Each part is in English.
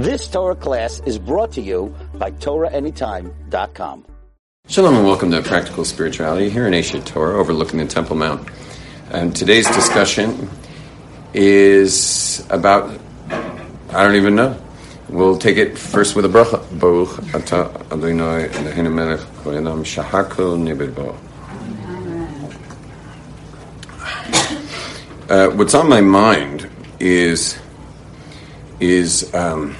This Torah class is brought to you by TorahAnytime.com. Shalom and welcome to Practical Spirituality here in Aish HaTorah overlooking the Temple Mount. And today's discussion is about, I don't even know. We'll take it first with a bracha. Baruch atah Adonai Eloheinu melech kol adam shahakol nibirbo. Uh, what's on my mind is is um,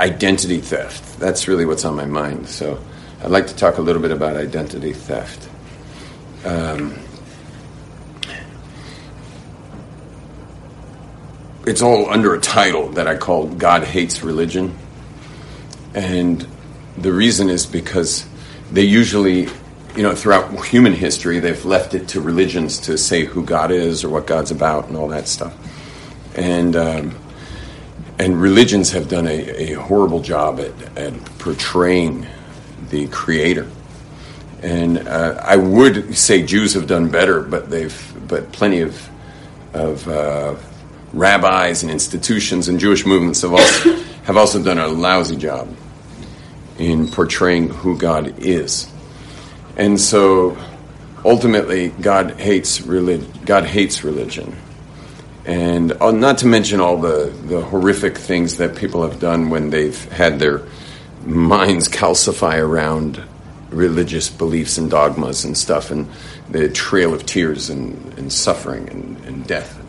identity theft. That's really what's on my mind. So I'd like to talk a little bit about identity theft. Um, it's all under a title that I call God Hates Religion. And the reason is because they usually, you know, throughout human history, they've left it to religions to say who God is or what God's about and all that stuff. And, um, and religions have done a, a horrible job at, at portraying the Creator. And uh, I would say Jews have done better, but they've, but plenty of, of, uh, rabbis and institutions and Jewish movements have also, have also done a lousy job in portraying who God is. And so ultimately God hates religion God hates religion. And uh, not to mention all the, the horrific things that people have done when they've had their minds calcify around religious beliefs and dogmas and stuff, and the trail of tears and, and suffering and, and death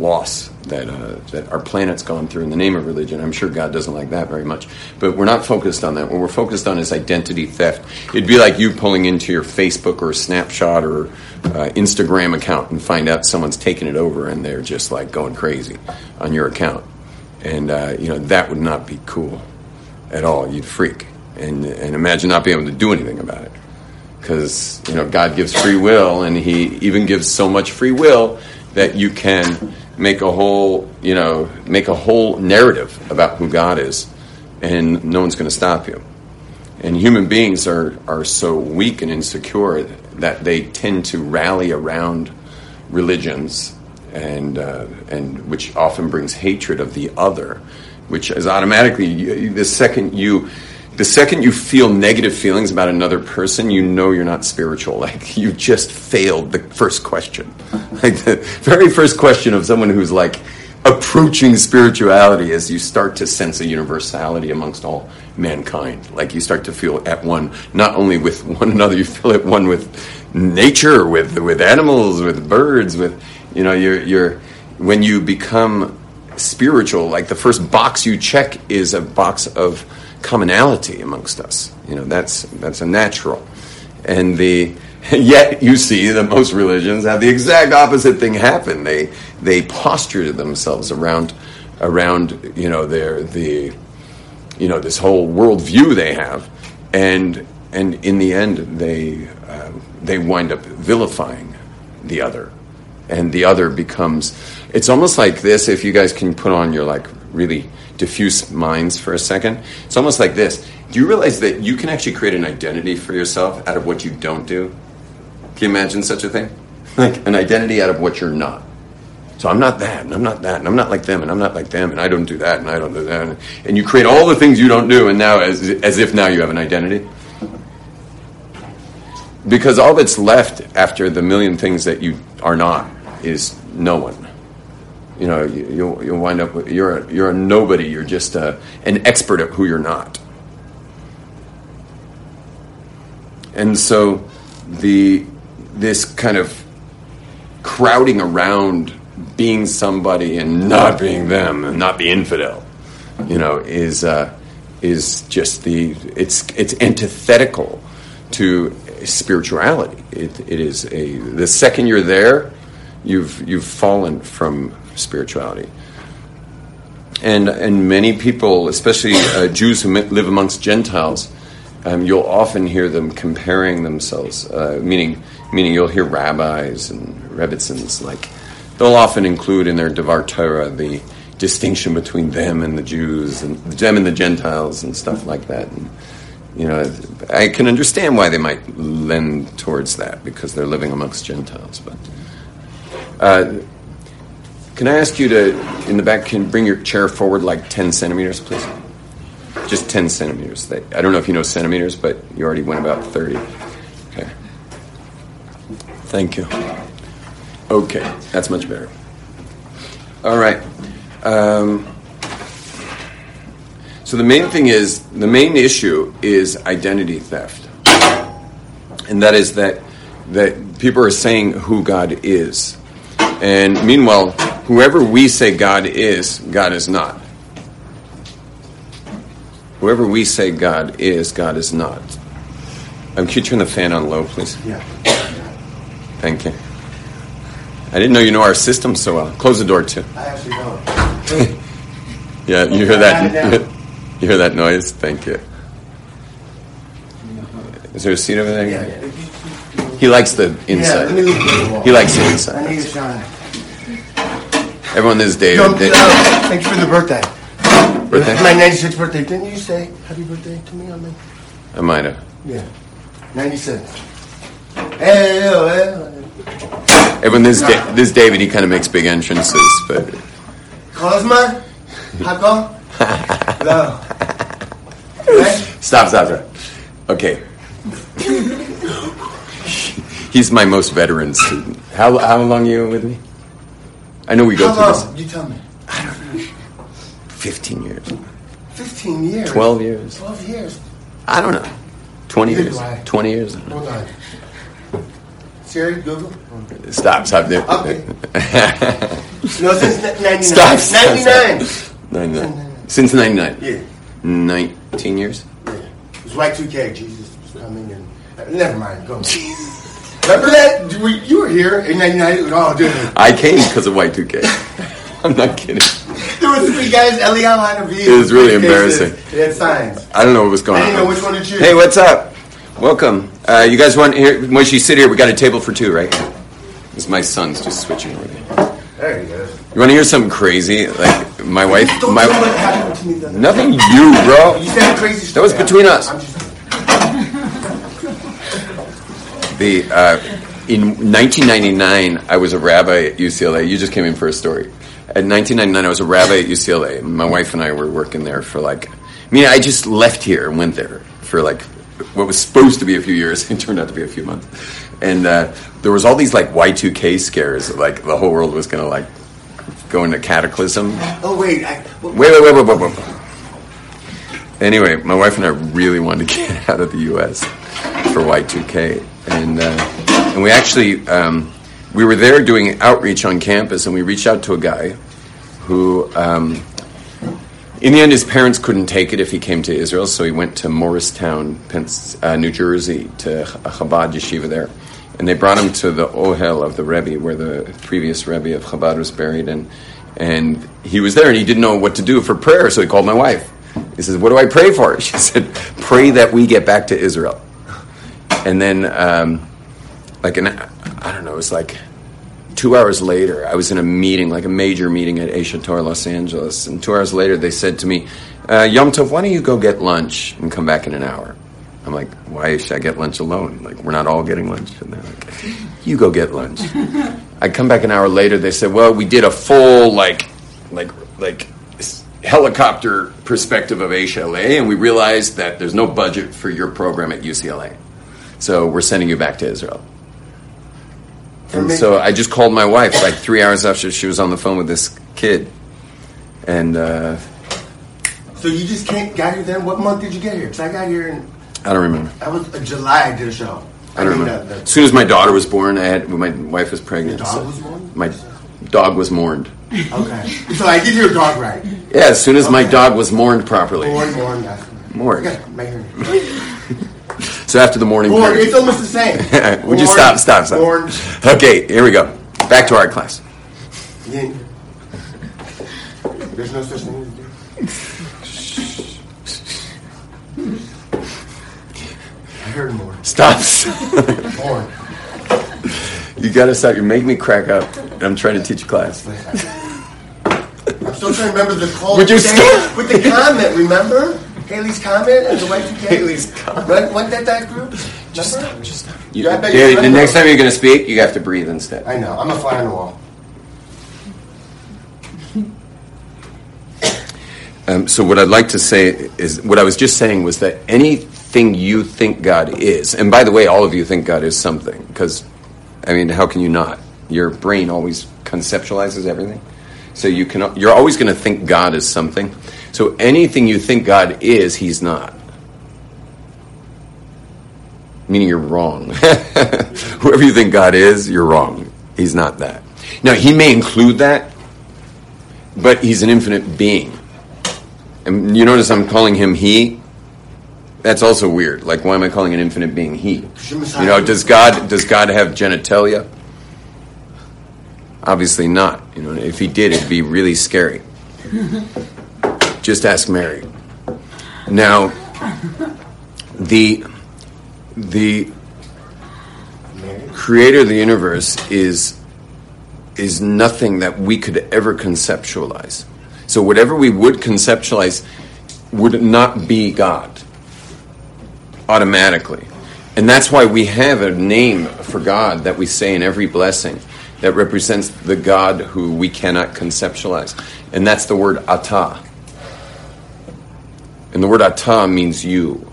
loss that uh, that our planet's gone through in the name of religion. I'm sure God doesn't like that very much, but we're not focused on that. What we're focused on is identity theft. It'd be like you pulling into your Facebook or Snapchat or uh, Instagram account and find out someone's taken it over and they're just like going crazy on your account, and uh, you know that would not be cool at all. You'd freak and and imagine not being able to do anything about it because you know God gives free will and He even gives so much free will that you can make a whole, you know, make a whole narrative about who God is, and no one's going to stop you. And human beings are, are so weak and insecure that they tend to rally around religions, and, uh, and which often brings hatred of the other, which is automatically the second you the second you feel negative feelings about another person, you know you're not spiritual. Like you just failed the first question. Like the very first question of someone who's like approaching spirituality is you start to sense a universality amongst all mankind. Like you start to feel at one, not only with one another, you feel at one with nature, with with animals, with birds, with you know, you're you're when you become spiritual, like the first box you check is a box of commonality amongst us. You know, that's that's a natural. And the yet you see that most religions have the exact opposite thing happen. They they posture themselves around around you know their the you know this whole worldview they have, and and in the end they uh, they wind up vilifying the other, and the other becomes. It's almost like this. If you guys can put on your like really diffuse minds for a second. It's almost like this. Do you realize that you can actually create an identity for yourself out of what you don't do? Can you imagine such a thing? Like an identity out of what you're not. So I'm not that, and I'm not that, and I'm not like them, and I'm not like them, and I don't do that, and I don't do that. And you create all the things you don't do, and now as, as if now you have an identity. Because all that's left after the million things that you are not is no one you know, you, will you'll wind up with, you're a, you're a nobody. You're just a, an expert at who you're not. And so the this kind of crowding around being somebody and not being them and not the infidel, you know, is uh, is just the it's it's antithetical to spirituality. It, it is a the second you're there, you've you've fallen from spirituality. And, and many people, especially uh, Jews who live amongst Gentiles, um, you'll often hear them comparing themselves, uh, meaning, meaning you'll hear rabbis and rebbetzins, like, they'll often include in their Devar Torah the distinction between them and the Jews, and them and the Gentiles, and stuff like that. And, you know, I can understand why they might lend towards that because they're living amongst Gentiles. But uh, can I ask you to, in the back, can bring your chair forward like 10 centimeters, please? just 10 centimeters. I don't know if you know centimeters, but you already went about 30. Okay. Thank you. Okay, that's much better. All right. Um, so the main thing is, the main issue is identity theft. And that is that, that people are saying who God is. And meanwhile, whoever we say God is, God is not. Whoever we say God is, God is not. Um, can you turn the fan on low, please? Yeah. Thank you. I didn't know you know our system so well. Close the door too. I actually don't. Yeah, you hear that? You hear that noise? Thank you. Is there a seat over there? Yeah. He likes the Yeah, inside. let me look at the wall. He likes the I inside. need a shine. Everyone, this is David. Da- uh, thank you for the birthday. Birthday? My 96th birthday. Didn't you say happy birthday to me on my... I might have. Yeah. 96. Hey, yo, hey. Everyone, this is, da- this is David. He kind of makes big entrances, but Cosma? Jaco? No. Stop, stop, stop. Okay. He's my most veteran student. How how long are you with me? I know we go How through long? You tell me. this. Fifteen years, 15 years. twelve years. 12 years. I don't know. Twenty Neither years. do I. Twenty years. I don't know. Hold on. Siri, Google? Stop, stop there. Okay. No, since 99. Stop, stop, 99. stop. 99. Since 99. Yeah. 19 years? Yeah. It was Y2K. Jesus was coming and. uh, Never mind. Go. Remember that? You were, you were here in 99. Oh, dude. I came because of Y2K. I'm not kidding. There was three guys, Eliel, Hanavi. It was really embarrassing. They had signs. I don't know what was going I on. didn't know which one to choose. Hey, what's up? Welcome. Uh, you guys want here? When she sit here, we got a table for two, right? This my son's just switching over there. There you go. You want to hear something crazy? Like my wife, Don't my what happened to me the other nothing. You, bro. You said crazy That was between us. I'm just, The uh, in 1999, I was a rabbi at UCLA. You just came in for a story. In 1999, I was a rabbi at UCLA. My wife and I were working there for like. I mean, I just left here and went there for like what was supposed to be a few years. It turned out to be a few months. And uh, there was all these like Y2K scares. Like the whole world was going to like go into cataclysm. oh, wait. I, well, Wait, wait, wait, wait, wait, wait. Anyway, my wife and I really wanted to get out of the U.S. for Y2K, and uh, and we actually um, we were there doing outreach on campus, and we reached out to a guy who. Um, in the end, his parents couldn't take it if he came to Israel, so he went to Morristown, uh, New Jersey, to a Chabad yeshiva there. And they brought him to the Ohel of the Rebbe, where the previous Rebbe of Chabad was buried. And, and he was there, and he didn't know what to do for prayer, so he called my wife. He says, What do I pray for? She said, Pray that we get back to Israel. And then, um, like, an, I don't know, it was like two hours later, I was in a meeting, like a major meeting at Aish Torah Los Angeles, and two hours later, they said to me, uh, "Yom Tov, why don't you go get lunch and come back in an hour?" I'm like, "Why should I get lunch alone? Like, we're not all getting lunch." And they're like, "You go get lunch." I come back an hour later. They said, "Well, we did a full like, like, like." Helicopter perspective of Aish LA, and we realized that there's no budget for your program at UCLA. So we're sending you back to Israel. And me- so I just called my wife like three hours after she was on the phone with this kid. And uh, so you just can't got here then? What month did you get here? Because I got here in, I don't remember. I was, uh, July I did a show. I don't mean, remember. the- the- As soon as my daughter was born, I had my wife was pregnant. Dog so was born? My dog was mourned. Okay. So I did your dog right. Yeah, as soon as my dog was mourned properly. Born, that's. Mourned. Okay, So after the morning period- it's almost the same. Would you stop? Stop! Stop! Born. Okay, here we go. Back to our class. Yeah. There's no such thing as I heard more. Stop! You gotta stop. You're making me crack up. And I'm trying to teach a class. I'm still trying to remember the call. Would you stop? With the comment, remember? Halley's comet and the white 2K? Halley's comet. What, what that, that group? Just Remember? Just stop. You, Yeah, I bet you Dude, the remember. next time you're gonna speak, you have to breathe instead. I know. I'm a fly on the wall. Um, so what I'd like to say is what I was just saying was that anything you think God is, and by the way, all of you think God is something because, I mean, how can you not? Your brain always conceptualizes everything, so you can you're always going to think God is something. So anything you think God is, He's not. Meaning you're wrong. Whoever you think God is, you're wrong. He's not that. Now He may include that, but He's an infinite being. And you notice I'm calling him he. That's also weird. Like, why am I calling an infinite being he? You know, does God does God have genitalia? Obviously not. You know, if he did, it'd be really scary. Just ask Mary. Now, the the creator of the universe is is nothing that we could ever conceptualize. So whatever we would conceptualize would not be God automatically. And that's why we have a name for God that we say in every blessing that represents the God who we cannot conceptualize. And that's the word atah. And the word atah means you.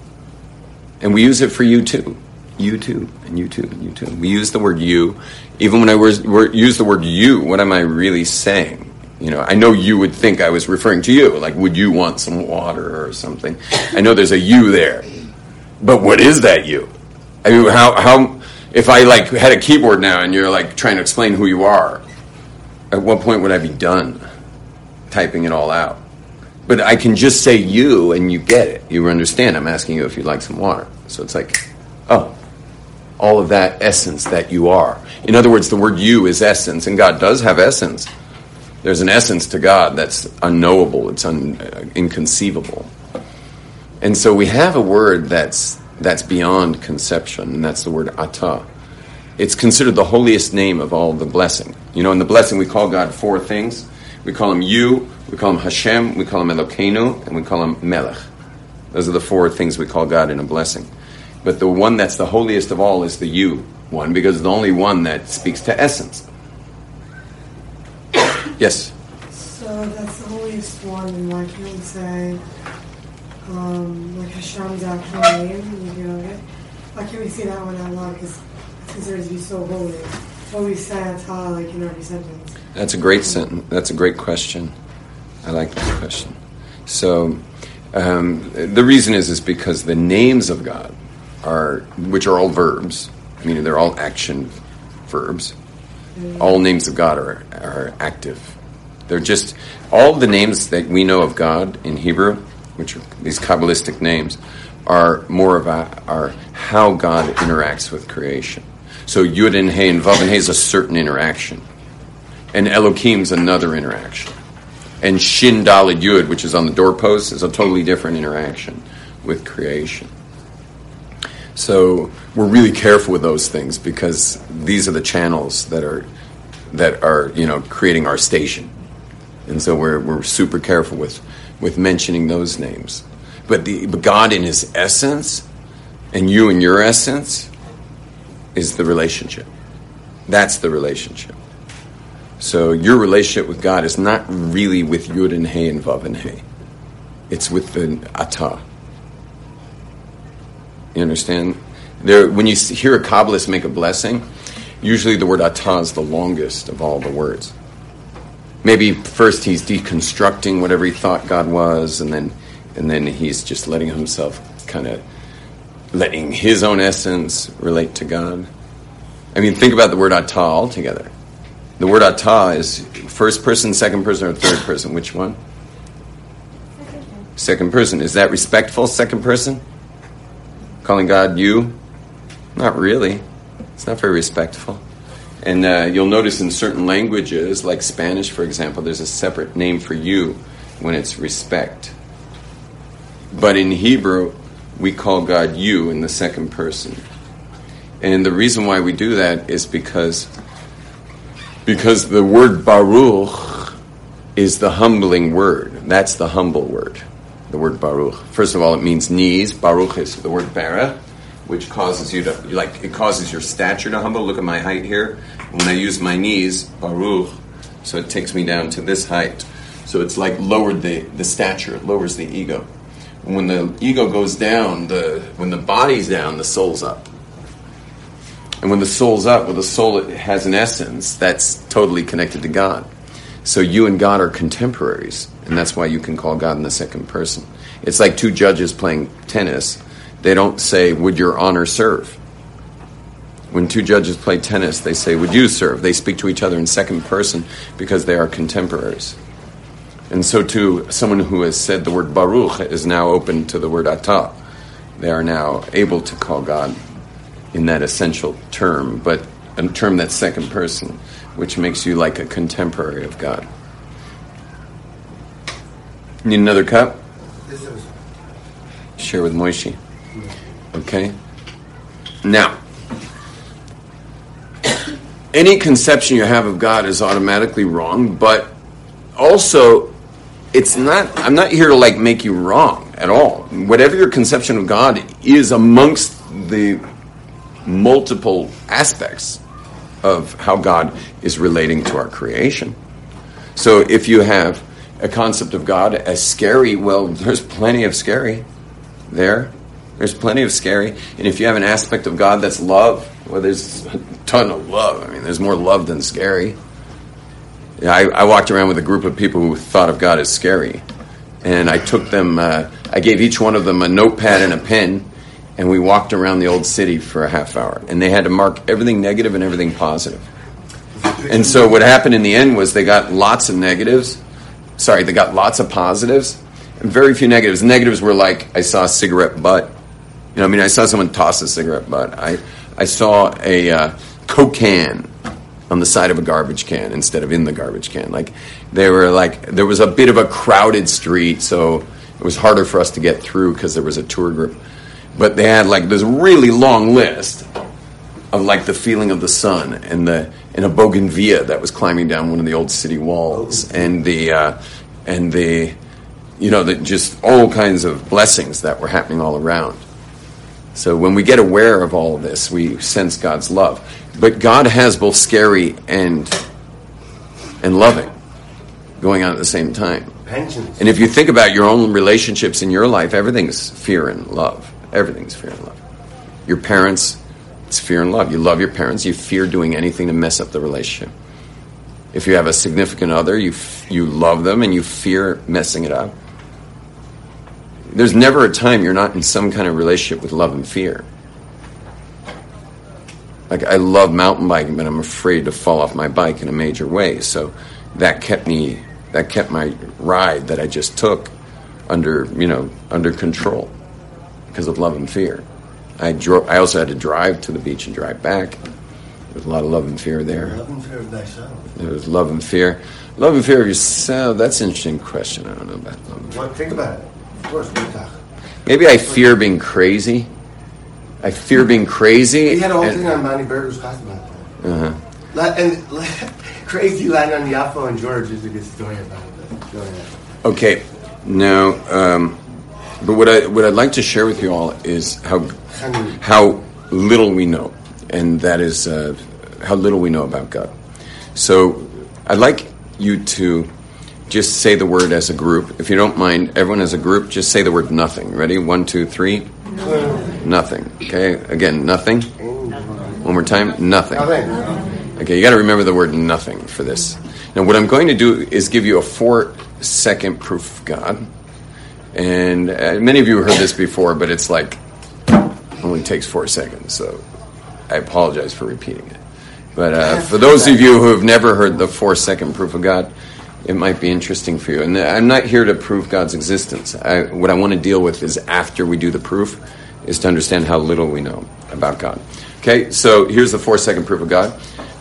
And we use it for you too. You too, and you too, and you too. We use the word you. Even when I use the word you, what am I really saying? You know, I know you would think I was referring to you. Like, would you want some water or something? I know there's a you there, but what is that you? I mean, how how if I like had a keyboard now and you're like trying to explain who you are, at what point would I be done typing it all out? But I can just say you and you get it. You understand. I'm asking you if you'd like some water. So it's like, oh, all of that essence that you are. In other words, the word you is essence, and God does have essence. There's an essence to God that's unknowable, it's un, uh, inconceivable. And so we have a word that's, that's beyond conception, and that's the word atah. It's considered the holiest name of all the blessing. You know, in the blessing, we call God four things. We call him you, we call him Hashem, we call him Elokeinu, and we call him Melech. Those are the four things we call God in a blessing. But the one that's the holiest of all is the you one, because it's the only one that speaks to essence. Yes. So that's the holiest one, and why can't we say, um, like Hashem's actual name? You know, why can't we say that one out loud? Because it's considered to be so holy. We say like in every sentence. That's a great sentence. That's a great question. I like that question. So, um, the reason is is because the names of God are, which are all verbs, meaning they're all action verbs all names of God are, are active. They're just all the names that we know of God in Hebrew, which are these Kabbalistic names, are more of a, are how God interacts with creation. So Yud and Hey and Vav and Hey is a certain interaction, and Elohim's another interaction, and Shin Yud, which is on the doorpost, is a totally different interaction with creation. So we're really careful with those things because these are the channels that are that are you know creating our station, and so we're we're super careful with with mentioning those names. But the but God in His essence, and you in your essence, is the relationship. That's the relationship. So your relationship with God is not really with Yud and Hey and Vav and Hey. It's with the Atah. You understand? There, when you hear a Kabbalist make a blessing, usually the word atah is the longest of all the words. Maybe first he's deconstructing whatever he thought God was, and then and then he's just letting himself kind of letting his own essence relate to God. I mean, think about the word atah altogether. The word atah is first person, second person, or third person. Which one? Second person. Is that respectful, second person? Calling God you? Not really. It's not very respectful. And uh, you'll notice in certain languages, like Spanish, for example, there's a separate name for you when it's respect. But in Hebrew, we call God you in the second person. And the reason why we do that is because because the word Baruch is the humbling word. That's the humble word the word Baruch. First of all, it means knees. Baruch is the word bara, which causes you to, like, it causes your stature to humble. Look at my height here. When I use my knees, Baruch, so it takes me down to this height. So it's like lowered the, the stature, it lowers the ego. When the ego goes down, the when the body's down, the soul's up. And when the soul's up, well, the soul has an essence that's totally connected to God. So you and God are contemporaries, and that's why you can call God in the second person. It's like two judges playing tennis. They don't say, Would your honor serve? When two judges play tennis, they say, Would you serve? They speak to each other in second person because they are contemporaries. And so, to someone who has said the word Baruch is now open to the word Atah. They are now able to call God in that essential term, but a term that's second person, which makes you like a contemporary of God. Need another cup? Share with Moishi. Okay? Now, any conception you have of God is automatically wrong, but also it's not I'm not here to like make you wrong at all. Whatever your conception of God is amongst the multiple aspects of how God is relating to our creation. So if you have a concept of God as scary, well, there's plenty of scary there. There's plenty of scary. And if you have an aspect of God that's love, well, there's a ton of love. I mean, there's more love than scary. I, I walked around with a group of people who thought of God as scary. And I took them, uh, I gave each one of them a notepad and a pen, and we walked around the old city for a half hour. And they had to mark everything negative and everything positive. And so what happened in the end was they got lots of negatives. Sorry, they got lots of positives and very few negatives. Negatives were like, I saw a cigarette butt. You know, I mean, I saw someone toss a cigarette butt. I, I saw a uh, Coke can on the side of a garbage can instead of in the garbage can. Like, they were like, there was a bit of a crowded street, so it was harder for us to get through because there was a tour group. But they had like this really long list of like the feeling of the sun and the and a bougainvillea that was climbing down one of the old city walls and the uh, and the you know the, just all kinds of blessings that were happening all around. So when we get aware of all of this, we sense God's love. But God has both scary and and loving going on at the same time. pensions. And if you think about your own relationships in your life, everything's fear and love. Everything's fear and love. Your parents, it's fear and love. You love your parents, you fear doing anything to mess up the relationship. If you have a significant other, you, f- you love them and you fear messing it up. There's never a time you're not in some kind of relationship with love and fear. Like, I love mountain biking, but I'm afraid to fall off my bike in a major way. So that kept me, that kept my ride that I just took under, you know, under control because of love and fear. I drove. I also had to drive to the beach and drive back. There was a lot of love and fear there. Love and fear of thyself. There was love and fear. Love and fear of yourself. That's an interesting question. I don't know about love and fear. Well, think about it. Of course, we talk. Maybe I fear being crazy. I fear being crazy. We had a whole and- thing on Bonnie Burgers class about that. uh-huh. La- And crazy line on Yafo and George is a good story about it. Go ahead. Okay. Now, um, but what I what I'd like to share with you all is how how little we know, and that is uh, how little we know about God. So, I'd like you to just say the word as a group. If you don't mind, everyone as a group, just say the word nothing. Ready? One, two, three. Nothing. Okay. Again, nothing. One more time. Nothing. Nothing. Okay, you got to remember the word nothing for this. Now, what I'm going to do is give you a four second proof of God. And uh, many of you have heard this before, but it's like only takes four seconds. So I apologize for repeating it. But uh, for those of you who have never heard the four second proof of God, it might be interesting for you. And I'm not here to prove God's existence. I, what I want to deal with is after we do the proof, is to understand how little we know about God. Okay, so here's the four second proof of God.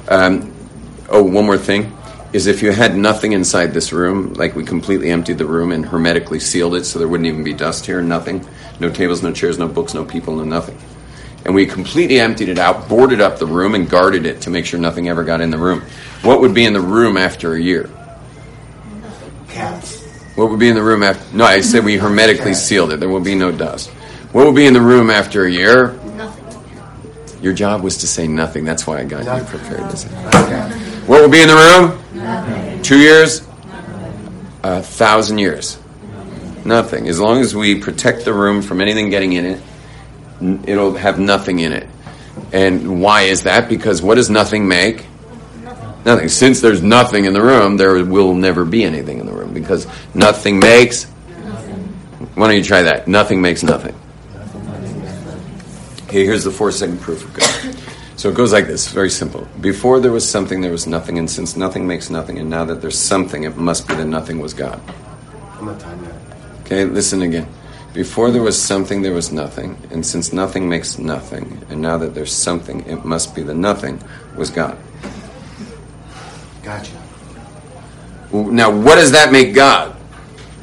Um, oh, one more thing is if you had nothing inside this room, like we completely emptied the room and hermetically sealed it so there wouldn't even be dust here, nothing, no tables, no chairs, no books, no people, no nothing. And we completely emptied it out, boarded up the room, and guarded it to make sure nothing ever got in the room. What would be in the room after a year? Cats. What would be in the room after? No, I said we hermetically sealed it. There will be no dust. What will be in the room after a year? Nothing. Your job was to say nothing. That's why I got you prepared to say. What will be in the room? Two years? a thousand years? Nothing. As long as we protect the room from anything getting in it, it'll have nothing in it. And why is that? Because what does nothing make? Nothing. Since there's nothing in the room, there will never be anything in the room because nothing makes. Why don't you try that? Nothing makes nothing. Okay, here's the four second proof of God. So it goes like this, very simple. Before there was something, there was nothing, and since nothing makes nothing, and now that there's something, it must be that nothing was God. I'm not time that. Okay, listen again. Before there was something, there was nothing, and since nothing makes nothing, and now that there's something, it must be the nothing was God. Gotcha. Now, what does that make God?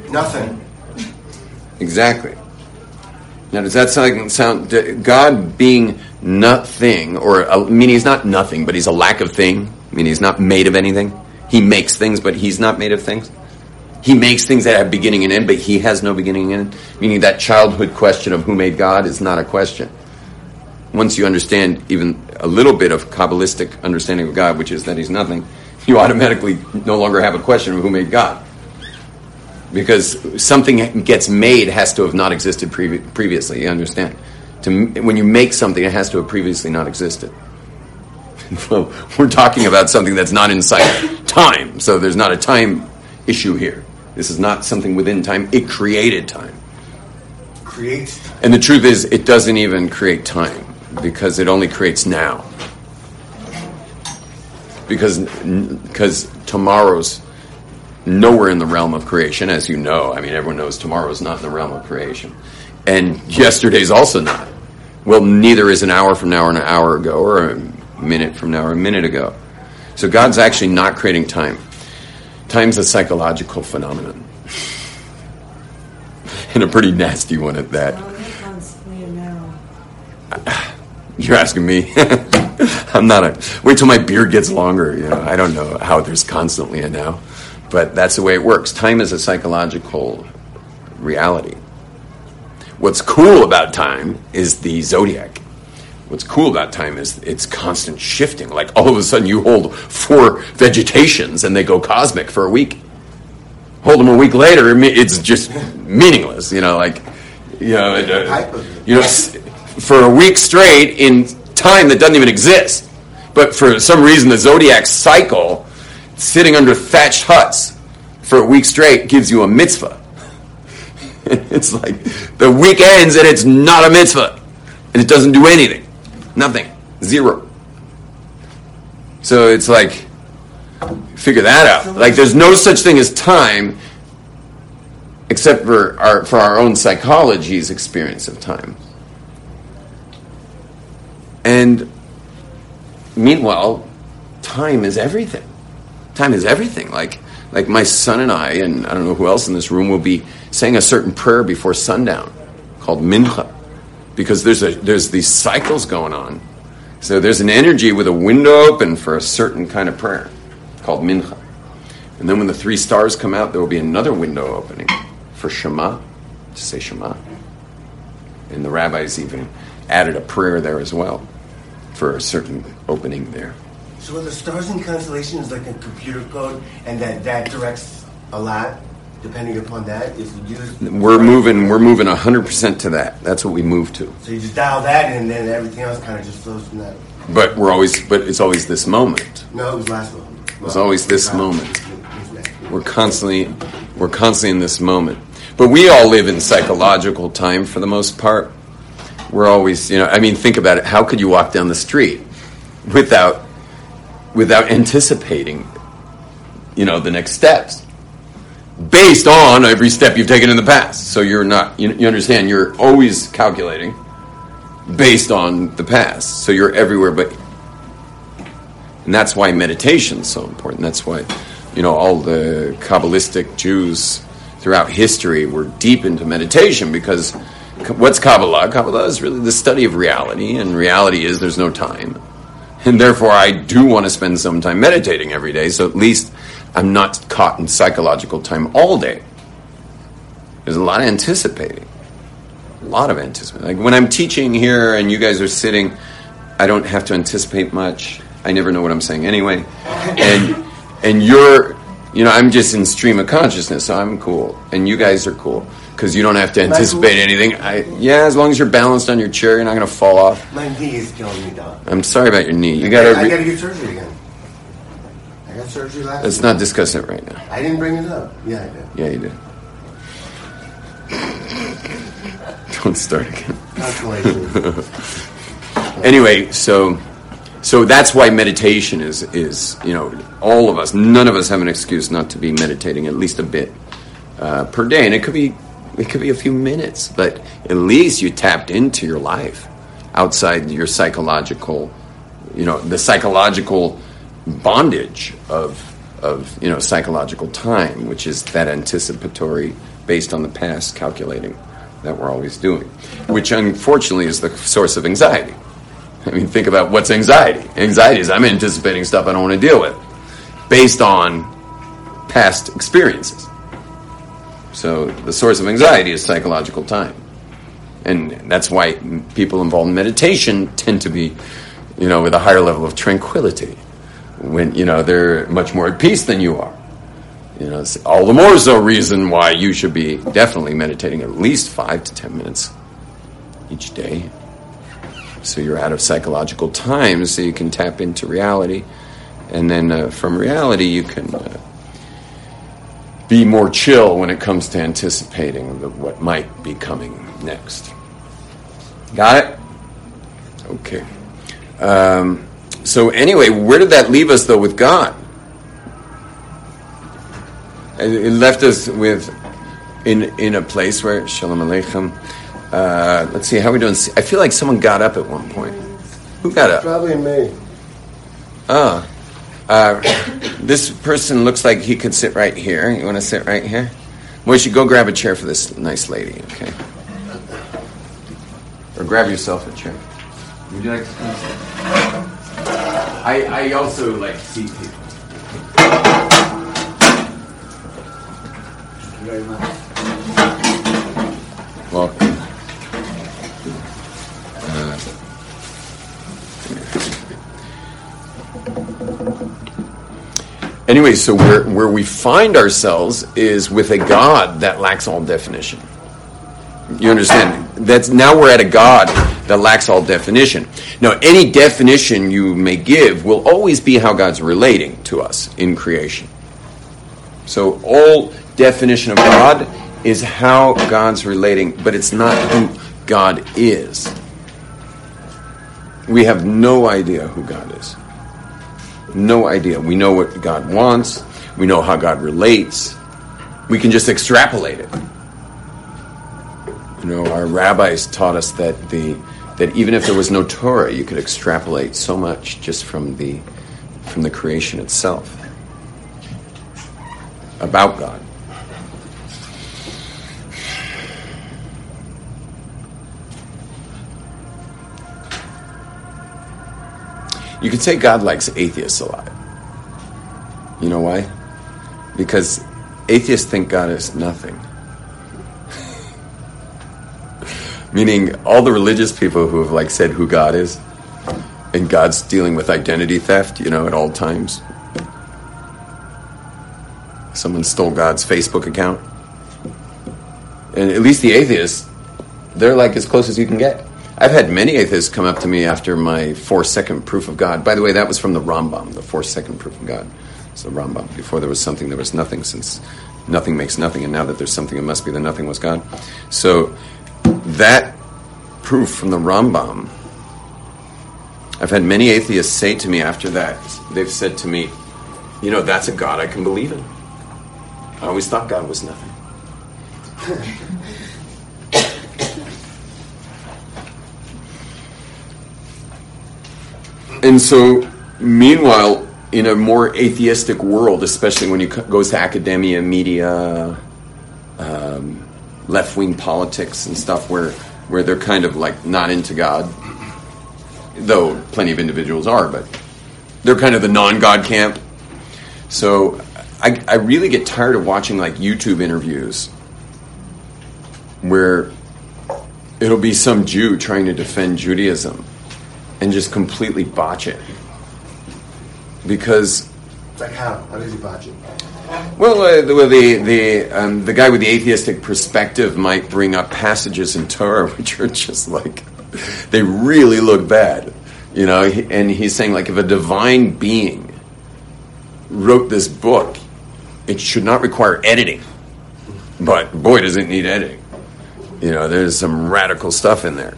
Nothing. Exactly. Now, does that sound, sound God being nothing, or meaning he's not nothing, but he's a lack of thing, meaning he's not made of anything? He makes things, but he's not made of things? He makes things that have beginning and end, but he has no beginning and end? Meaning that childhood question of who made God is not a question. Once you understand even a little bit of Kabbalistic understanding of God, which is that he's nothing, you automatically no longer have a question of who made God because something gets made has to have not existed previ- previously. You understand? To when you make something, it has to have previously not existed. well, we're talking about something that's not inside time, so there's not a time issue here. This is not something within time. It created time, Creates. and the truth is, it doesn't even create time because it only creates now. Because because tomorrow's nowhere in the realm of creation, as you know. I mean, everyone knows tomorrow's not in the realm of creation. And yesterday's also not. Well, neither is an hour from now or an hour ago, or a minute from now or a minute ago. So God's actually not creating time. Time's a psychological phenomenon. and a pretty nasty one at that. Well, constantly in now. You're asking me. I'm not a. Wait till my beard gets longer. You know, I don't know how there's constantly a now, but that's the way it works. Time is a psychological reality. What's cool about time is the zodiac. What's cool about time is it's constant shifting. Like all of a sudden, you hold four vegetations and they go cosmic for a week. Hold them a week later, it's just meaningless. You know, like you know, uh, Hype of it. you know, for a week straight in time that doesn't even exist. But for some reason, the zodiac cycle, sitting under thatched huts for a week straight, gives you a mitzvah. it's like the week ends and it's not a mitzvah, and it doesn't do anything, nothing, zero. So it's like, figure that out. Like, there's no such thing as time, except for our for our own psychology's experience of time. And meanwhile, time is everything. Time is everything. Like like my son and I, and I don't know who else in this room will be saying a certain prayer before sundown called mincha, because there's a there's these cycles going on. So there's an energy with a window open for a certain kind of prayer called mincha. And then when the three stars come out, there will be another window opening for Shema, to say Shema. And the rabbis even added a prayer there as well for a certain opening there. So are the stars and constellations like a computer code, and that that directs a lot, depending upon that. If you use, We're moving. We're moving hundred percent to that. That's what we move to. So you just dial that, in, and then everything else kind of just flows from that. But we're always. But it's always this moment. No, it was last one. It's always this moment. We're constantly. We're constantly in this moment. But we all live in psychological time for the most part. We're always. You know. I mean, think about it. How could you walk down the street without without anticipating? You know the next steps based on every step you've taken in the past. So you're not. You, you understand? You're always calculating based on the past. So you're everywhere, but and that's why meditation is so important. That's why, you know, all the Kabbalistic Jews throughout history were deep into meditation because what's Kabbalah? Kabbalah is really the study of reality, and reality is there's no time. And therefore, I do want to spend some time meditating every day, so at least I'm not caught in psychological time all day. There's a lot of anticipating. A lot of anticipating. Like when I'm teaching here and you guys are sitting, I don't have to anticipate much. I never know what I'm saying anyway. And and you're You know, I'm just in stream of consciousness, so I'm cool, and you guys are cool because you don't have to anticipate anything. I yeah, as long as you're balanced on your chair, you're not going to fall off. My knee is killing me, dog. I'm sorry about your knee. You I got I to. gotta Re- get surgery again. I got surgery last let's week. not discuss it right now. I didn't bring it up. Yeah, I did. Yeah, you did. Don't start again. Anyway, so so that's why meditation is is you know all of us, none of us have an excuse not to be meditating at least a bit uh, per day, and it could be it could be a few minutes, but at least you tapped into your life outside your psychological, you know, the psychological bondage of of you know psychological time, which is that anticipatory based on the past calculating that we're always doing, which unfortunately is the source of anxiety. I mean, think about what's anxiety. Anxiety is I'm anticipating stuff I don't want to deal with based on past experiences. So the source of anxiety is psychological time. And that's why people involved in meditation tend to be, you know, with a higher level of tranquility when, you know, they're much more at peace than you are. You know, all the more so reason why you should be definitely meditating at least five to ten minutes each day. So you're out of psychological time, so you can tap into reality, and then uh, from reality you can uh, be more chill when it comes to anticipating the, what might be coming next. Got it? Okay. Um, so anyway, where did that leave us though with God? It left us with in in a place where Shalom Aleichem. Uh, let's see how we doing. I feel like someone got up at one point. Who got up? Probably me. Oh, uh, this person looks like he could sit right here. You want to sit right here? Moishi, go grab a chair for this nice lady, okay? Or grab yourself a chair. Would you like to? I, I also like see people. Thank you Very much. Welcome. Uh, Anyway, so where, where we find ourselves is with a God that lacks all definition. You understand? That's now we're at a God that lacks all definition. Now, any definition you may give will always be how God's relating to us in creation. So all definition of God is how God's relating, but it's not who God is. We have no idea who God is. No idea. We know what God wants. We know how God relates. We can just extrapolate it. You know, our rabbis taught us that the that even if there was no Torah, you could extrapolate so much just from the from the creation itself about God. You could say God likes atheists a lot. You know why? Because atheists think God is nothing. Meaning all the religious people who have like said who God is and God's dealing with identity theft, you know, at all times. Someone stole God's Facebook account. And at least the atheists, they're like as close as you can get. I've had many atheists come up to me after my four second proof of God. By the way, that was from the Rambam, the four second proof of God. The Rambam. Before there was something, there was nothing, since nothing makes nothing, and now that there's something, it must be that nothing was God. So that proof from the Rambam, I've had many atheists say to me after that, they've said to me, you know, that's a God I can believe in. I always thought God was nothing. And so, meanwhile, in a more atheistic world, especially when it goes to academia, media, um, left wing politics and stuff, where where they're kind of like not into God, though plenty of individuals are, but they're kind of the non God camp. So, I, I really get tired of watching like YouTube interviews where it'll be some Jew trying to defend Judaism and just completely botch it. Because like how? How does he botch it? Well, uh, the the the, um, the guy with the atheistic perspective might bring up passages in Torah which are just like they really look bad, you know. And he's saying like if a divine being wrote this book, it should not require editing. But boy, does it need editing. You know, there's some radical stuff in there.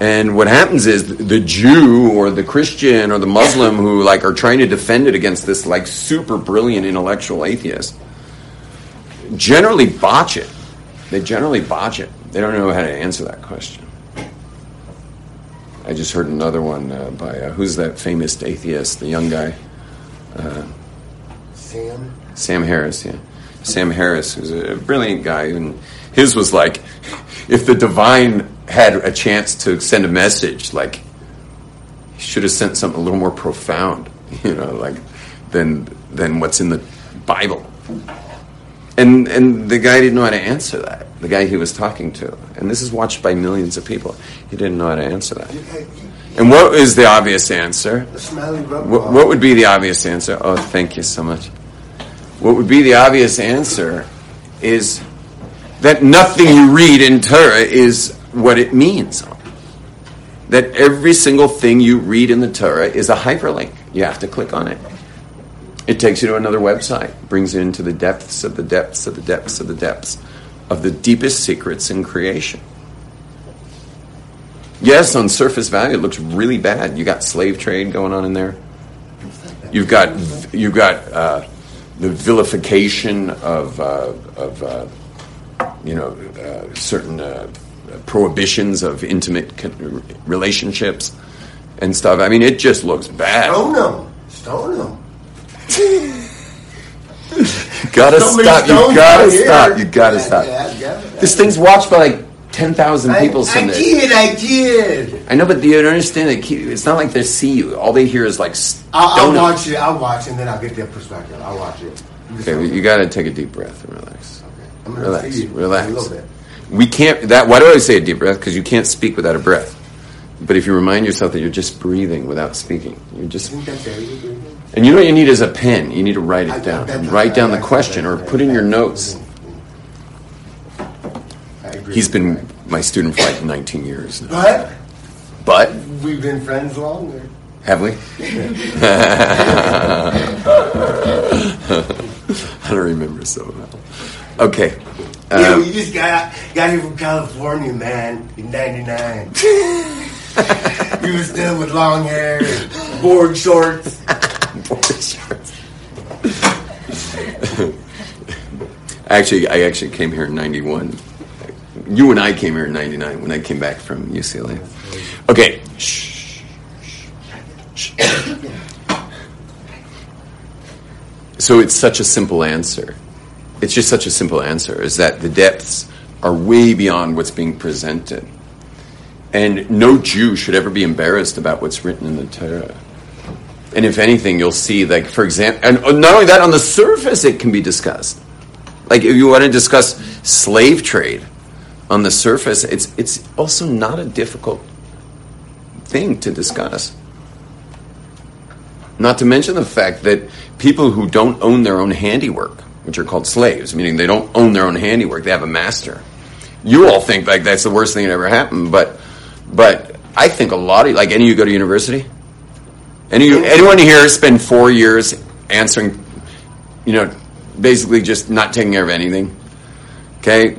And what happens is the Jew or the Christian or the Muslim who like are trying to defend it against this like super brilliant intellectual atheist generally botch it. They generally botch it. They don't know how to answer that question. I just heard another one uh, by uh, who's that famous atheist, the young guy, Sam. Sam Harris. Yeah, Sam Harris, who's a brilliant guy, and his was like, if the divine had a chance to send a message, like he should have sent something a little more profound, you know, like than than what's in the Bible. And and the guy didn't know how to answer that. The guy he was talking to, and this is watched by millions of people. He didn't know how to answer that. And what is the obvious answer? What, what would be the obvious answer? Oh, thank you so much. What would be the obvious answer is that nothing you read in Torah is what it means. That every single thing you read in the Torah is a hyperlink. You have to click on it. It takes you to another website, brings you into the depths of the depths of the depths of the depths of the deepest secrets in creation. Yes, on surface value, it looks really bad. You got slave trade going on in there. You've got you've got uh, the vilification of uh, of uh, you know uh, certain uh, Uh, prohibitions of intimate con- relationships and stuff. I mean, it just looks bad. Stone them. Stone them. gotta So stop! You gotta stop! You gotta stop! This thing's watched by like ten thousand I, people I Sunday. did, I did. I know, but you don't understand that it's not like they see you. All they hear is like. I'll, I'll watch it. I'll watch and then I'll get their perspective. I'll watch it. Okay, well, you got to take a deep breath and relax. I'm gonna Relax, you relax. A little bit. We can't. That. Why do I say a deep breath? Because you can't speak without a breath. But if you remind yourself that you're just breathing without speaking, you're just. Isn't that very? And you know what you need is a pen. You need to write it down. Write down the question or put in your notes. he's been my student for like 19 years now. But But we've been friends longer. have we? I don't remember so well. Okay. Um, you just got got here from California, man, in '99. you were still with long hair, and board shorts. Actually, I actually came here in '91. You and I came here in '99 when I came back from UCLA. Okay. Shh. Shh. So it's such a simple answer. It's just such a simple answer. Is that the depths are way beyond what's being presented, and no Jew should ever be embarrassed about what's written in the Torah. And if anything, you'll see, like for example, and not only that, on the surface it can be discussed. Like if you want to discuss slave trade on the surface, it's it's also not a difficult thing to discuss. Not to mention the fact that people who don't own their own handiwork, which are called slaves, meaning they don't own their own handiwork, they have a master. You all think like that's the worst thing that ever happened, but but I think a lot of like any of you go to university. Any anyone here spend four years answering, you know, basically just not taking care of anything? Okay,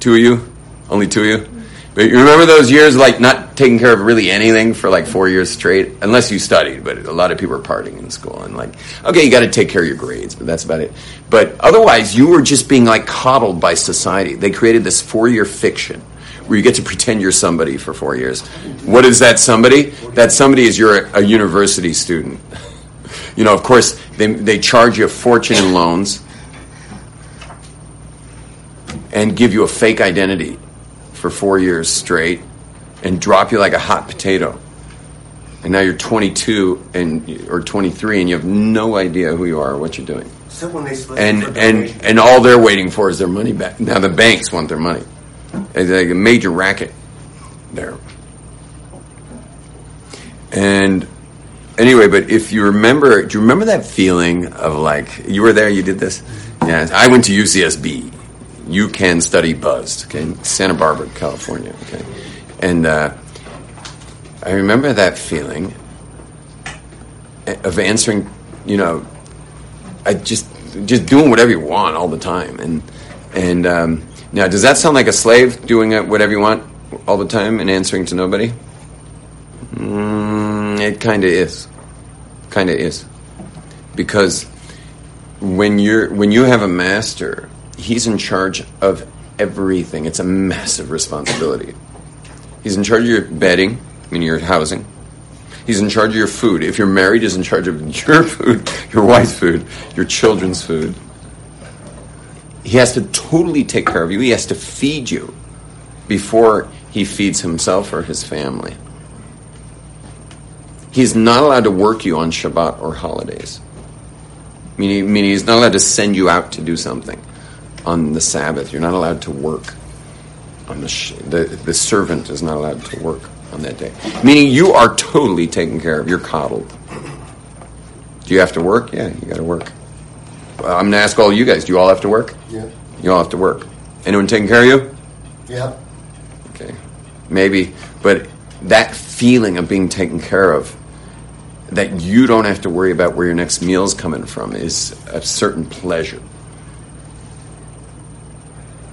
two of you, only two of you. But you remember those years like not taking care of really anything for like four years straight, unless you studied. But a lot of people are partying in school and like, okay, you got to take care of your grades, but that's about it. But otherwise, you were just being like coddled by society. They created this four-year fiction where you get to pretend you're somebody for four years. What is that somebody? That somebody is you're a, a university student. You know, of course, they, they charge you a fortune in loans and give you a fake identity for four years straight and drop you like a hot potato. And now you're 22 and or 23 and you have no idea who you are or what you're doing. So when they And and and all they're waiting for is their money back. Now the banks want their money. It's like a major racket there. And anyway, but if you remember, do you remember that feeling of like you were there, you did this? Yeah, I went to UCSB. You can study buzzed, okay, Santa Barbara, California, okay, and uh, I remember that feeling of answering, you know, I just just doing whatever you want all the time, and and um, now does that sound like a slave doing whatever you want all the time and answering to nobody? Mm, it kind of is, kind of is, because when you're when you have a master, he's in charge of everything. It's a massive responsibility. He's in charge of your bedding, meaning your housing. He's in charge of your food. If you're married, he's in charge of your food, your wife's food, your children's food. He has to totally take care of you. He has to feed you before he feeds himself or his family. He's not allowed to work you on Shabbat or holidays. Meaning, meaning he's not allowed to send you out to do something on the Sabbath. You're not allowed to work on the, sh- the the servant is not allowed to work on that day. Meaning you are totally taken care of. You're coddled. Do you have to work? Yeah, you got to work. Well, I'm going to ask all you guys. Do you all have to work? Yeah. You all have to work. Anyone taking care of you? Yeah. Okay. Maybe, but that feeling of being taken care of, that you don't have to worry about where your next meal's coming from, is a certain pleasure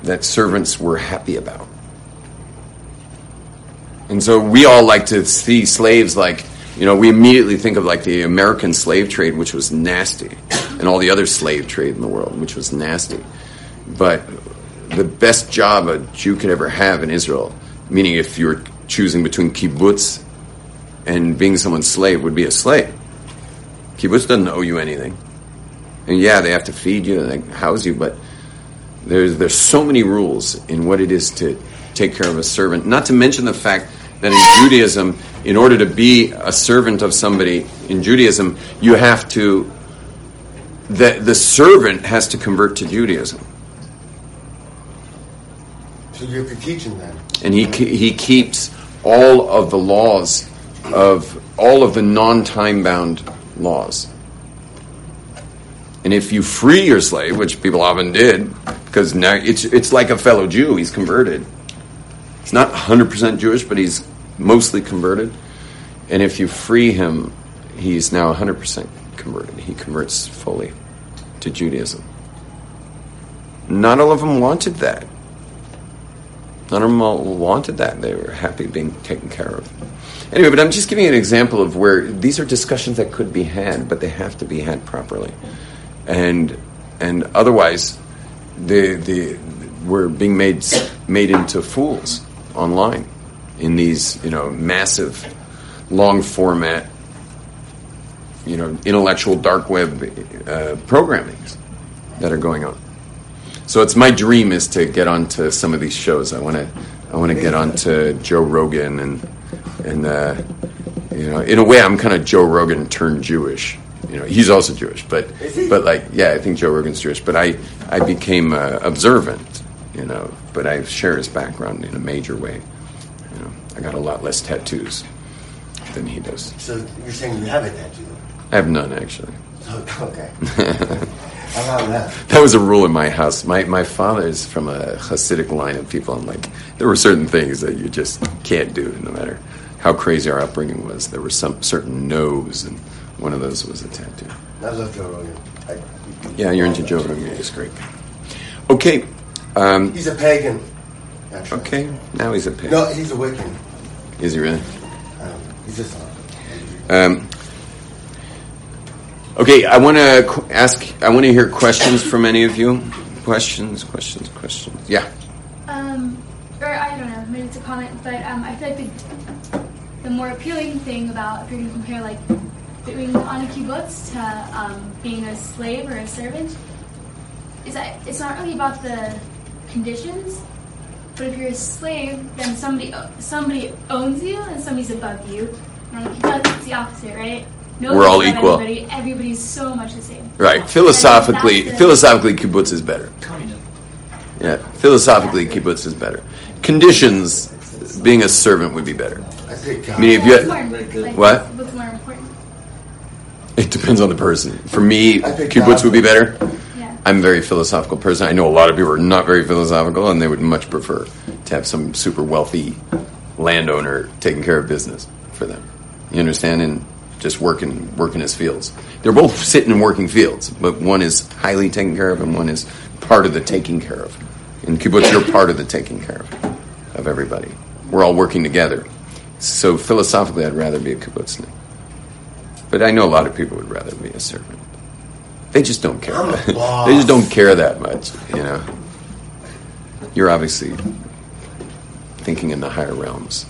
that servants were happy about. And so we all like to see slaves like, you know, we immediately think of like the American slave trade, which was nasty, and all the other slave trade in the world, which was nasty. But the best job a Jew could ever have in Israel, meaning if you were choosing between kibbutz and being someone's slave, would be a slave. Kibbutz doesn't owe you anything. And yeah, they have to feed you and they house you, but there's, there's so many rules in what it is to take care of a servant. Not to mention the fact that in Judaism, in order to be a servant of somebody in Judaism, you have to, the, the servant has to convert to Judaism. So you have to teach him then. And he, he keeps all of the laws of all of the non time bound laws. And if you free your slave, which people often did, because now it's, it's like a fellow Jew, he's converted. He's not 100% Jewish, but he's mostly converted. And if you free him, he's now 100% converted. He converts fully to Judaism. Not all of them wanted that. None of them all wanted that. They were happy being taken care of. Anyway, but I'm just giving you an example of where these are discussions that could be had, but they have to be had properly. And and otherwise, the the we're being made made into fools online in these you know massive, long format, you know intellectual dark web uh, programmings that are going on. So it's my dream is to get onto some of these shows. I want to I want to get onto Joe Rogan and and uh, you know in a way I'm kind of Joe Rogan turned Jewish. You know he's also Jewish, but but like yeah I think Joe Rogan's Jewish. But I I became uh, observant. You know, but I share his background in a major way. You know, I got a lot less tattoos than he does. So you're saying you have a tattoo? I have none actually. Okay. How about that? That was a rule in my house. My my father is from a Hasidic line of people, and like there were certain things that you just can't do, no matter how crazy our upbringing was. There were some certain no's, and one of those was a tattoo. I love Joe Rogan. I, Yeah, you're into Joe Rogan. It's great. Okay, um, He's a pagan. Actually. okay. Now he's a pig. No, he's a Wiccan. Is he really? Um, he's just. Um, okay, I want to qu- ask. I want to hear questions from any of you. Questions, questions, questions. Yeah. Um, or I don't know, maybe it's a comment, but um, I feel like the, the more appealing thing about if you're going to compare like being on a kibbutz to um, being a slave or a servant is that it's not really about the conditions, but if you're a slave, then somebody somebody owns you and somebody's above you. And on a kibbutz, it's the opposite, right? No We're all equal. Everybody, everybody's so much the same. Right. Philosophically, the- philosophically, kibbutz is better. Yeah. Philosophically, kibbutz is better. Conditions, being a servant would be better. I think. Uh, I mean, if you What's more, had, like, What? What's more important? It depends on the person. For me, kibbutz would be better. Yeah. I'm a very philosophical person. I know a lot of people are not very philosophical, and they would much prefer to have some super wealthy landowner taking care of business for them. You understand? And just working working his fields. They're both sitting and working fields, but one is highly taken care of, and one is part of the taking care of. In kibbutz, you're part of the taking care of of everybody. We're all working together. So philosophically, I'd rather be a kibbutznik. But I know a lot of people would rather be a servant. They just don't care. I'm a they just don't care that much, you know. You're obviously thinking in the higher realms.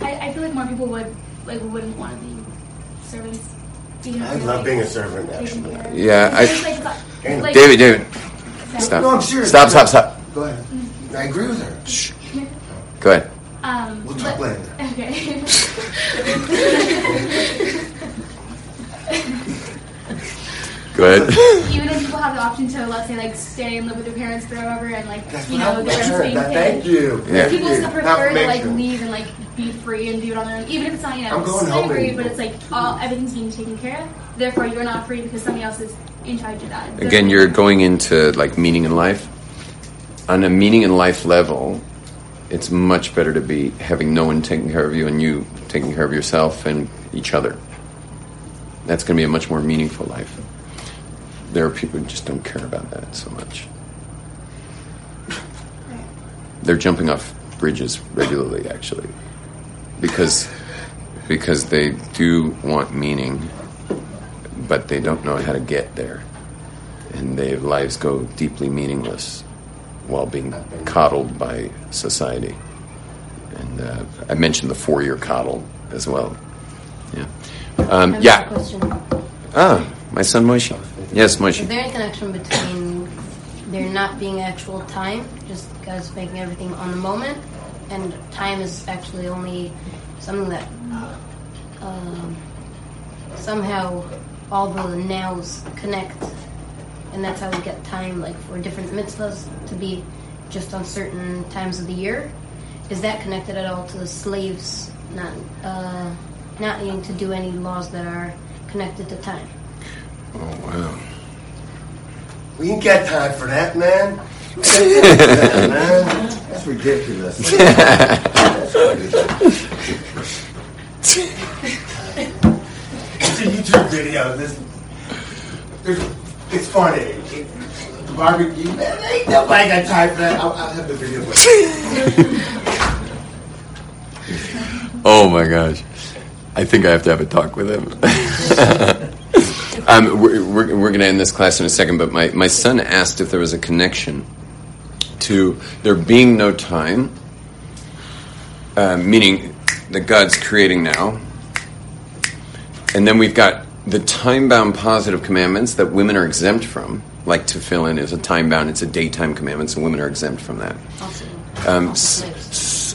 I, I feel like more people would like wouldn't want to be servants. even if I love like, being a servant, actually. care of. Yeah, I- It's like, it's like, David, David, stop. No, I'm serious. Stop, stop, stop. Go ahead. I agree with her. Shh. Go ahead. Um, We'll talk but- later. Okay. Go ahead. Even if people have the option to, let's say, like stay and live with their parents forever, and like That's you know I'm their rent's sure. being That- paid. Thank you. Yeah. Thank People you. still prefer to like leave and like be free and do it on their own, even if it's not you know I'm going home slavery, but it's like all everything's being taken care of. Therefore, you're not free because somebody else is in charge of that. Again, you're going into like meaning in life. On a meaning in life level, it's much better to be having no one taking care of you and you taking care of yourself and each other. That's going to be a much more meaningful life. There are people who just don't care about that so much. They're jumping off bridges regularly, actually, because because they do want meaning, but they don't know how to get there and their lives go deeply meaningless while being coddled by society. And uh, I mentioned the four-year coddle as well. Yeah. Um, I have yeah. question. Ah, my son Moshe. Yes, Is Moshe. there any connection between there not being actual time, just guys making everything on the moment, and time is actually only something that um, somehow all the nows connect, and that's how we get time, like for different mitzvahs to be just on certain times of the year. Is that connected at all to the slaves not uh, not needing to do any laws that are connected to time? Oh wow. We ain't got time for that, man. We ain't got time for that, man. That's ridiculous. That's ridiculous. It's a YouTube video. This, it's funny. It, the barbecue, man, ain't nobody got time for that. I'll, I'll have the video. Oh my gosh. I think I have to have a talk with him. um, we're we're, we're going to end this class in a second, but my, my son asked if there was a connection to there being no time, uh, meaning that God's creating now. And then we've got the time bound positive commandments that women are exempt from, like tefillin is a time bound, it's a daytime commandment, so women are exempt from that. Also, Um, also s-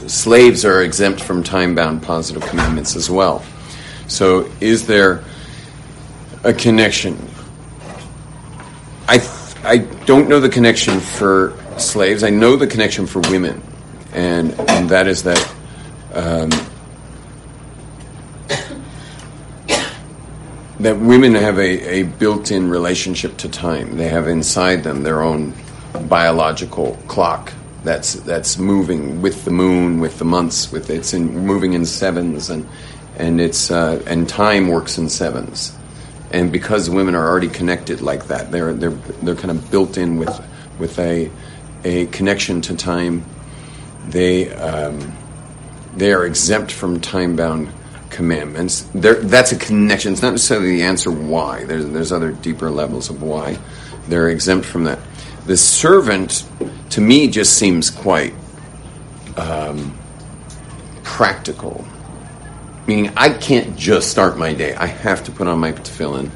slaves. are exempt from time bound positive commandments as well. So, is there a connection? I, th- I don't know the connection for slaves. I know the connection for women, and, and that is that um, that women have a, a built-in relationship to time. They have inside them their own biological clock that's that's moving with the moon, with the months, with it's in moving in sevens, and and it's uh, and time works in sevens. And because women are already connected like that, they're they're they're kind of built in with with a a connection to time. They um, they are exempt from time bound commandments. There, that's a connection. It's not necessarily the answer why. There's, there's other deeper levels of why they're exempt from that. The servant, to me, just seems quite um, practical. Meaning, I can't just start my day. I have to put on my tefillin.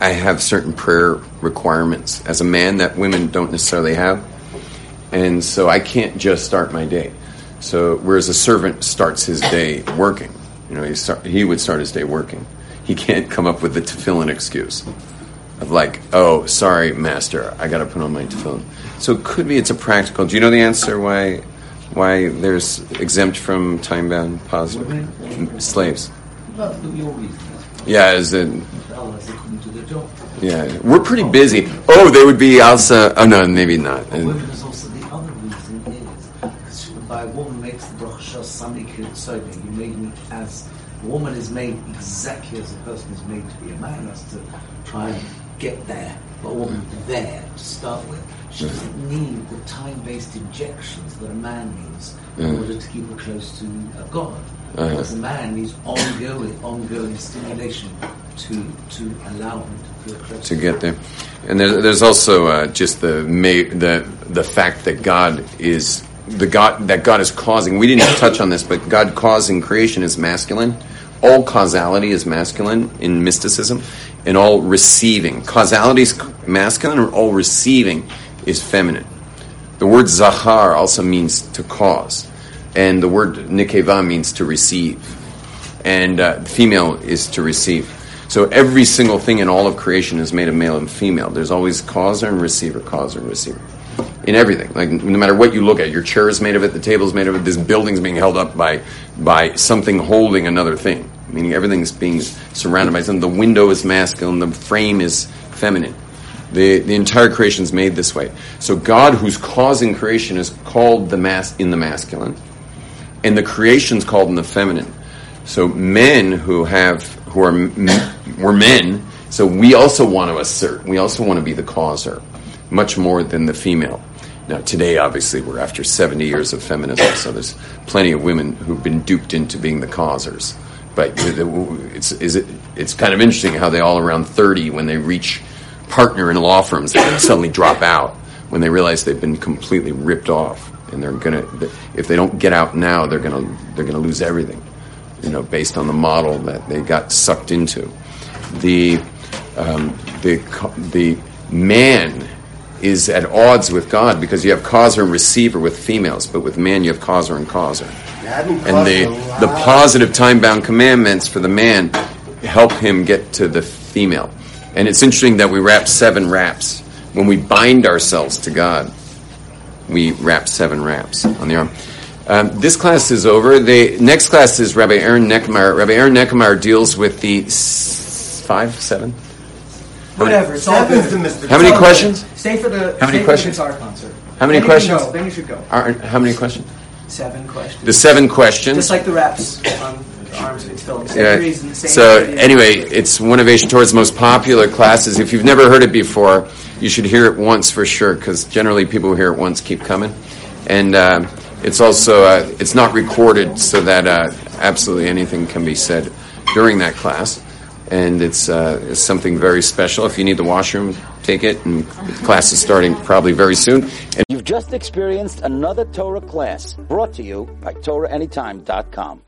I have certain prayer requirements as a man that women don't necessarily have and so I can't just start my day. So whereas a servant starts his day working, you know, he start, he would start his day working. He can't come up with the tefillin excuse of like, oh, sorry, master, I got to put on my tefillin. So it could be it's a practical. Do you know the answer why why there's exempt from time bound positive slaves? Yeah, as in, Otherwise, they couldn't do their job. yeah, we're pretty busy. Oh, they would be also. Oh no, maybe not. But women is also the other reason is because by a woman makes the bracha sami sober. You made me as a woman is made exactly as a person is made to be a man. That's to try and get there. But a woman there to start with. She doesn't need the time-based injections that a man needs in order to keep her close to a God. Because a man needs ongoing, ongoing stimulation to to allow him to feel close to get there. And there's, there's also uh, just the the the fact that God is the God that God is causing. We didn't touch on this, but God causing creation is masculine. All causality is masculine in mysticism, and all receiving causality is masculine, or all receiving is feminine. The word zachar also means to cause, and the word nikeva means to receive, and uh, female is to receive. So every single thing in all of creation is made of male and female. There's always causer and receiver, causer and receiver. In everything, like no matter what you look at, your chair is made of it, the table is made of it. This building's being held up by by something holding another thing, meaning everything's being surrounded by something. The window is masculine, the frame is feminine. The the entire creation is made this way. So God, who's causing creation, is called the mas in the masculine, and the creation's called in the feminine. So men who have who are we're men, so we also want to assert. We also want to be the causer, much more than the female. Now today, obviously, we're after seventy years of feminism, so there's plenty of women who've been duped into being the causers. But it's it, it's kind of interesting how they all around thirty when they reach partner in law firms they suddenly drop out when they realize they've been completely ripped off and they're gonna if they don't get out now they're gonna they're gonna lose everything you know, based on the model that they got sucked into. The um, the the man is at odds with God because you have causer and receiver with females, but with man you have causer and causer. And the the positive time bound commandments for the man help him get to the female. And it's interesting that we wrap seven wraps when we bind ourselves to God. We wrap seven wraps on the arm. Um, this class is over. The next class is Rabbi Aaron Neckemeyer. Rabbi Aaron Neckemeyer deals with the s- five, seven. Whatever, it's all good. How many questions? Stay for the How many stay questions? For the guitar concert. How many then questions? You should go. Then you should go. Are, how many questions? Seven questions. The seven questions. Just like the reps on arms and film. Same Yeah. reason, same So idea. anyway, it's one of Aish's most popular classes. If you've never heard it before, you should hear it once for sure, because generally people who hear it once keep coming. And uh, it's also uh, it's not recorded, so that uh, absolutely anything can be said during that class. And it's, uh, something very special. If you need the washroom, take it. And class is starting probably very soon. And You've just experienced another Torah class brought to you by TorahAnytime.com.